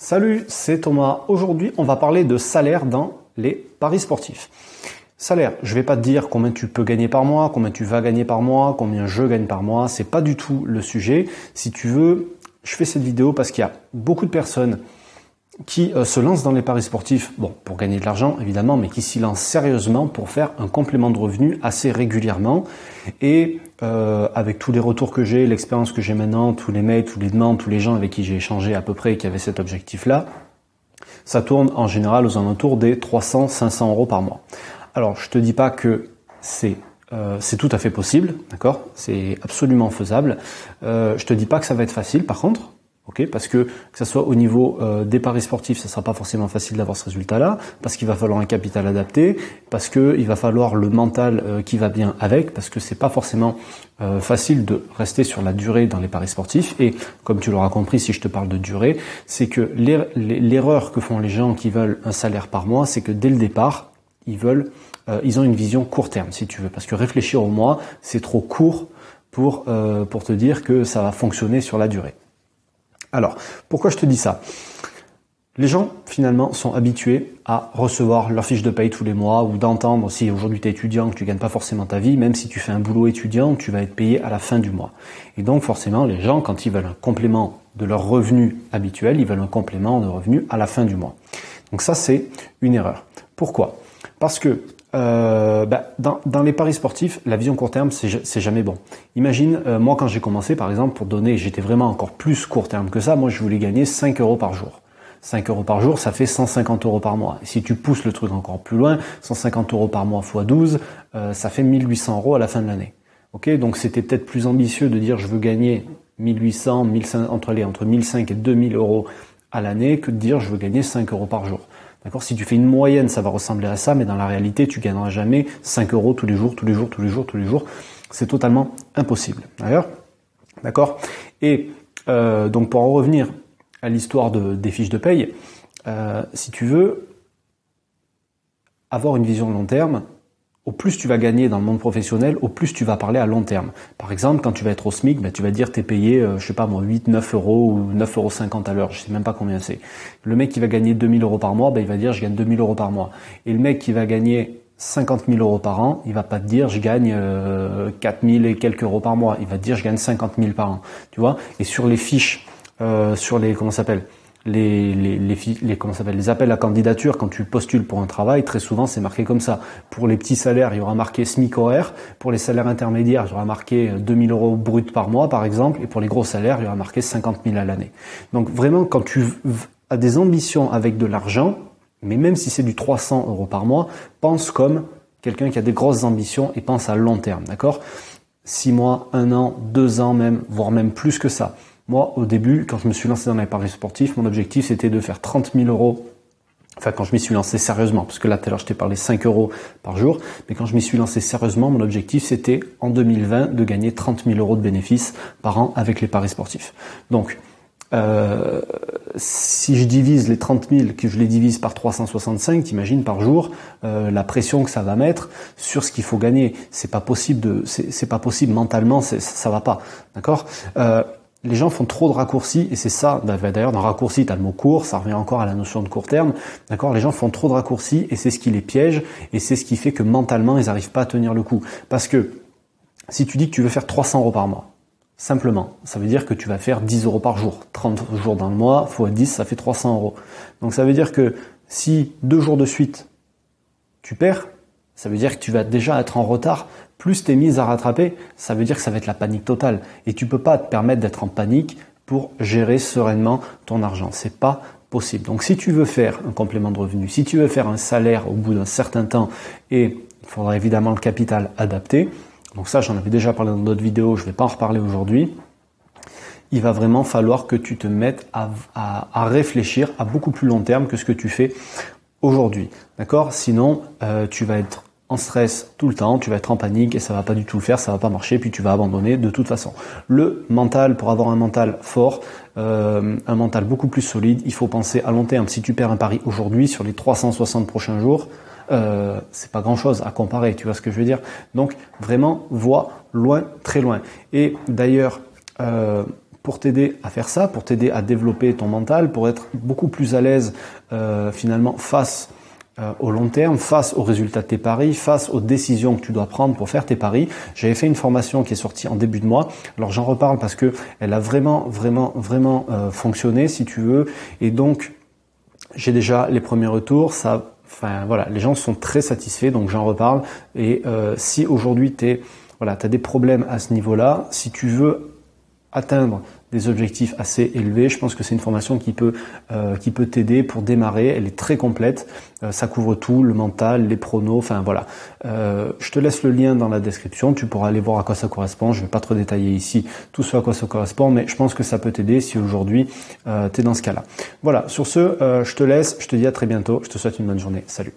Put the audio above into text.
Salut, c'est Thomas. Aujourd'hui, on va parler de salaire dans les paris sportifs. Salaire, je vais pas te dire combien tu peux gagner par mois, combien tu vas gagner par mois, combien je gagne par mois, c'est pas du tout le sujet. Si tu veux, je fais cette vidéo parce qu'il y a beaucoup de personnes qui euh, se lancent dans les paris sportifs, bon, pour gagner de l'argent évidemment, mais qui s'y lancent sérieusement pour faire un complément de revenu assez régulièrement. Et euh, avec tous les retours que j'ai, l'expérience que j'ai maintenant, tous les mails, tous les demandes, tous les gens avec qui j'ai échangé à peu près et qui avaient cet objectif-là, ça tourne en général aux alentours des 300-500 euros par mois. Alors, je te dis pas que c'est euh, c'est tout à fait possible, d'accord? C'est absolument faisable. Euh, je te dis pas que ça va être facile, par contre, parce que que ce soit au niveau euh, des paris sportifs, ça sera pas forcément facile d'avoir ce résultat-là, parce qu'il va falloir un capital adapté, parce qu'il va falloir le mental euh, qui va bien avec, parce que c'est pas forcément euh, facile de rester sur la durée dans les paris sportifs. Et comme tu l'auras compris, si je te parle de durée, c'est que l'erreur que font les gens qui veulent un salaire par mois, c'est que dès le départ, ils veulent, ils ont une vision court terme, si tu veux, parce que réfléchir au mois, c'est trop court pour pour te dire que ça va fonctionner sur la durée. Alors, pourquoi je te dis ça? Les gens, finalement, sont habitués à recevoir leur fiche de paye tous les mois ou d'entendre si aujourd'hui tu es étudiant, que tu gagnes pas forcément ta vie, même si tu fais un boulot étudiant, tu vas être payé à la fin du mois. Et donc, forcément, les gens, quand ils veulent un complément de leur revenu habituel, ils veulent un complément de revenu à la fin du mois. Donc ça, c'est une erreur. Pourquoi? Parce que euh, bah, dans, dans, les paris sportifs, la vision court terme, c'est jamais bon. Imagine, euh, moi quand j'ai commencé, par exemple, pour donner, j'étais vraiment encore plus court terme que ça, moi je voulais gagner 5 euros par jour. 5 euros par jour, ça fait 150 euros par mois. Et si tu pousses le truc encore plus loin, 150 euros par mois x 12, euh, ça fait 1800 euros à la fin de l'année. Ok, donc c'était peut-être plus ambitieux de dire je veux gagner 1800, 1500, entre les entre 1005 et 2000 euros à l'année que de dire je veux gagner 5 euros par jour. D'accord Si tu fais une moyenne, ça va ressembler à ça, mais dans la réalité, tu gagneras jamais 5 euros tous les jours, tous les jours, tous les jours, tous les jours. C'est totalement impossible. D'ailleurs, d'accord Et euh, donc pour en revenir à l'histoire de, des fiches de paye, euh, si tu veux avoir une vision long terme, au plus tu vas gagner dans le monde professionnel, au plus tu vas parler à long terme. Par exemple, quand tu vas être au SMIC, ben, tu vas dire tu es payé, euh, je sais pas moi, 8, 9 euros ou 9,50 euros à l'heure, je sais même pas combien c'est. Le mec qui va gagner 2000 euros par mois, ben, il va dire je gagne 2000 euros par mois. Et le mec qui va gagner 50 000 euros par an, il va pas te dire je gagne euh, 4 000 et quelques euros par mois, il va te dire je gagne 50 000 par an. Tu vois? Et sur les fiches, euh, sur les, comment s'appelle? Les, appels à candidature quand tu postules pour un travail, très souvent c'est marqué comme ça. Pour les petits salaires, il y aura marqué SMIC. Pour les salaires intermédiaires, il y aura marqué 2000 euros brut par mois, par exemple. Et pour les gros salaires, il y aura marqué 50 000 à l'année. Donc vraiment, quand tu as des ambitions avec de l'argent, mais même si c'est du 300 euros par mois, pense comme quelqu'un qui a des grosses ambitions et pense à long terme, d'accord? 6 mois, 1 an, 2 ans même, voire même plus que ça. Moi, au début, quand je me suis lancé dans les paris sportifs, mon objectif c'était de faire 30 000 euros. Enfin, quand je m'y suis lancé sérieusement, parce que là, tout à l'heure, je t'ai parlé 5 euros par jour, mais quand je m'y suis lancé sérieusement, mon objectif c'était en 2020 de gagner 30 000 euros de bénéfices par an avec les paris sportifs. Donc, euh, si je divise les 30 000, que je les divise par 365, t'imagines par jour euh, la pression que ça va mettre sur ce qu'il faut gagner. C'est pas possible de, c'est pas possible mentalement, ça va pas, d'accord? Euh, les gens font trop de raccourcis et c'est ça, bah, bah, d'ailleurs dans raccourci tu as le mot court, ça revient encore à la notion de court terme, d'accord Les gens font trop de raccourcis et c'est ce qui les piège et c'est ce qui fait que mentalement ils n'arrivent pas à tenir le coup. Parce que si tu dis que tu veux faire 300 euros par mois, simplement, ça veut dire que tu vas faire 10 euros par jour, 30 jours dans le mois, fois 10 ça fait 300 euros. Donc ça veut dire que si deux jours de suite tu perds, ça veut dire que tu vas déjà être en retard. Plus tu es mise à rattraper, ça veut dire que ça va être la panique totale. Et tu peux pas te permettre d'être en panique pour gérer sereinement ton argent. C'est pas possible. Donc si tu veux faire un complément de revenu, si tu veux faire un salaire au bout d'un certain temps, et il faudra évidemment le capital adapté, donc ça j'en avais déjà parlé dans d'autres vidéos, je ne vais pas en reparler aujourd'hui, il va vraiment falloir que tu te mettes à, réfléchir à beaucoup plus long terme que ce que tu fais aujourd'hui. D'accord? Sinon, euh, tu vas être en stress tout le temps, tu vas être en panique et ça va pas du tout le faire, ça va pas marcher, puis tu vas abandonner de toute façon. Le mental, pour avoir un mental fort, euh, un mental beaucoup plus solide, il faut penser à long terme. Si tu perds un pari aujourd'hui sur les 360 prochains jours, euh, c'est pas grand chose à comparer, tu vois ce que je veux dire. Donc vraiment, vois loin, très loin. Et d'ailleurs, euh, pour t'aider à faire ça, pour t'aider à développer ton mental, pour être beaucoup plus à l'aise euh, finalement face euh, au long terme, face aux résultats de tes paris, face aux décisions que tu dois prendre pour faire tes paris. J'avais fait une formation qui est sortie en début de mois. Alors j'en reparle parce que elle a vraiment, vraiment, vraiment euh, fonctionné, si tu veux. Et donc j'ai déjà les premiers retours. Ça, enfin voilà, les gens sont très satisfaits, donc j'en reparle. Et euh, si aujourd'hui tu voilà, as des problèmes à ce niveau-là, si tu veux atteindre des objectifs assez élevés. Je pense que c'est une formation qui peut euh, qui peut t'aider pour démarrer. Elle est très complète. Euh, ça couvre tout, le mental, les pronos. Enfin voilà. Euh, je te laisse le lien dans la description. Tu pourras aller voir à quoi ça correspond. Je vais pas trop détailler ici tout ce à quoi ça correspond, mais je pense que ça peut t'aider si aujourd'hui tu es dans ce cas-là. Voilà. Sur ce, je te laisse. Je te dis à très bientôt. Je te souhaite une bonne journée. Salut.